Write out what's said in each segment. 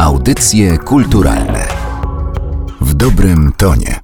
Audycje kulturalne w dobrym tonie.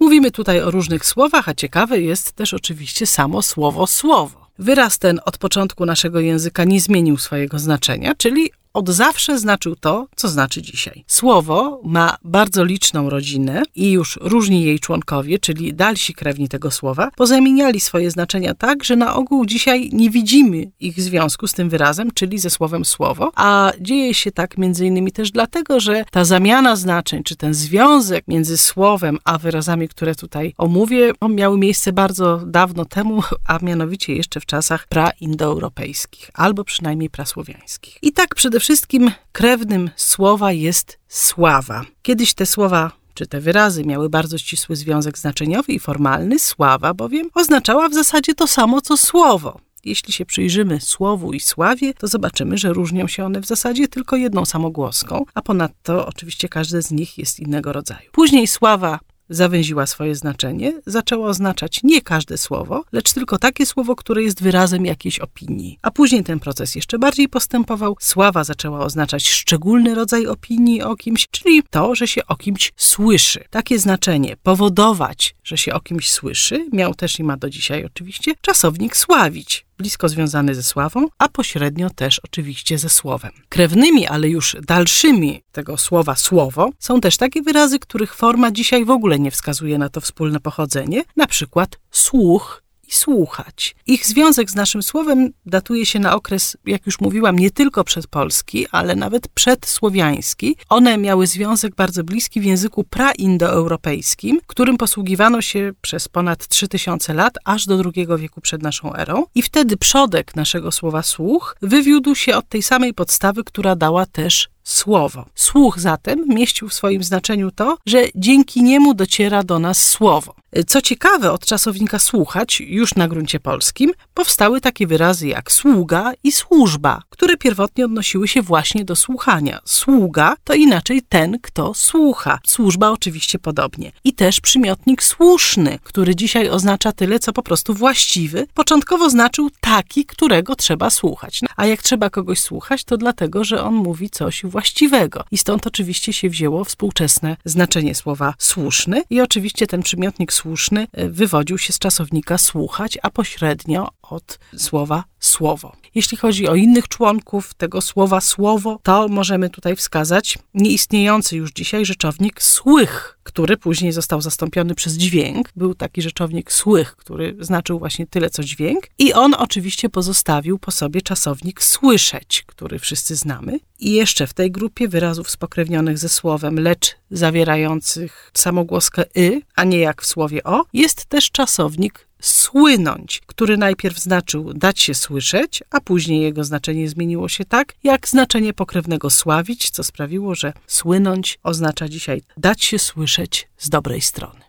Mówimy tutaj o różnych słowach, a ciekawe jest też oczywiście samo słowo słowo. Wyraz ten od początku naszego języka nie zmienił swojego znaczenia, czyli od zawsze znaczył to, co znaczy dzisiaj. Słowo ma bardzo liczną rodzinę i już różni jej członkowie, czyli dalsi krewni tego słowa, pozamieniali swoje znaczenia tak, że na ogół dzisiaj nie widzimy ich związku z tym wyrazem, czyli ze słowem słowo, a dzieje się tak między innymi też dlatego, że ta zamiana znaczeń, czy ten związek między słowem a wyrazami, które tutaj omówię, miały miejsce bardzo dawno temu, a mianowicie jeszcze w czasach praindoeuropejskich, albo przynajmniej prasłowiańskich. I tak przede wszystkim krewnym słowa jest sława. Kiedyś te słowa czy te wyrazy miały bardzo ścisły związek znaczeniowy i formalny, sława bowiem oznaczała w zasadzie to samo co słowo. Jeśli się przyjrzymy słowu i sławie, to zobaczymy, że różnią się one w zasadzie tylko jedną samogłoską, a ponadto oczywiście każde z nich jest innego rodzaju. Później sława zawęziła swoje znaczenie, zaczęło oznaczać nie każde słowo, lecz tylko takie słowo, które jest wyrazem jakiejś opinii. A później ten proces jeszcze bardziej postępował. Sława zaczęła oznaczać szczególny rodzaj opinii o kimś, czyli to, że się o kimś słyszy. Takie znaczenie powodować, że się o kimś słyszy, miał też i ma do dzisiaj oczywiście czasownik sławić blisko związany ze sławą, a pośrednio też oczywiście ze słowem. Krewnymi, ale już dalszymi tego słowa słowo są też takie wyrazy, których forma dzisiaj w ogóle nie wskazuje na to wspólne pochodzenie, na przykład słuch słuchać. Ich związek z naszym słowem datuje się na okres, jak już mówiłam, nie tylko przedpolski, ale nawet przedsłowiański. One miały związek bardzo bliski w języku praindoeuropejskim, którym posługiwano się przez ponad 3000 lat, aż do II wieku przed naszą erą. I wtedy przodek naszego słowa słuch wywiódł się od tej samej podstawy, która dała też słowo. Słuch zatem mieścił w swoim znaczeniu to, że dzięki niemu dociera do nas słowo. Co ciekawe, od czasownika słuchać, już na gruncie polskim, powstały takie wyrazy jak sługa i służba, które pierwotnie odnosiły się właśnie do słuchania. Sługa to inaczej ten, kto słucha. Służba oczywiście podobnie. I też przymiotnik słuszny, który dzisiaj oznacza tyle, co po prostu właściwy, początkowo znaczył taki, którego trzeba słuchać. A jak trzeba kogoś słuchać, to dlatego, że on mówi coś właściwego. I stąd oczywiście się wzięło współczesne znaczenie słowa słuszny i oczywiście ten przymiotnik słuszny e, wywodził się z czasownika słuchać, a pośrednio od słowa słowo. Jeśli chodzi o innych członków tego słowa słowo, to możemy tutaj wskazać nieistniejący już dzisiaj rzeczownik słych, który później został zastąpiony przez dźwięk. Był taki rzeczownik słych, który znaczył właśnie tyle co dźwięk i on oczywiście pozostawił po sobie czasownik słyszeć, który wszyscy znamy. I jeszcze w tej grupie wyrazów spokrewnionych ze słowem lecz zawierających samogłoskę y, a nie jak w słowie o, jest też czasownik słynąć, który najpierw znaczył dać się słyszeć, a później jego znaczenie zmieniło się tak, jak znaczenie pokrewnego sławić, co sprawiło, że słynąć oznacza dzisiaj dać się słyszeć z dobrej strony.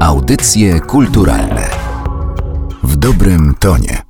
Audycje kulturalne w dobrym tonie.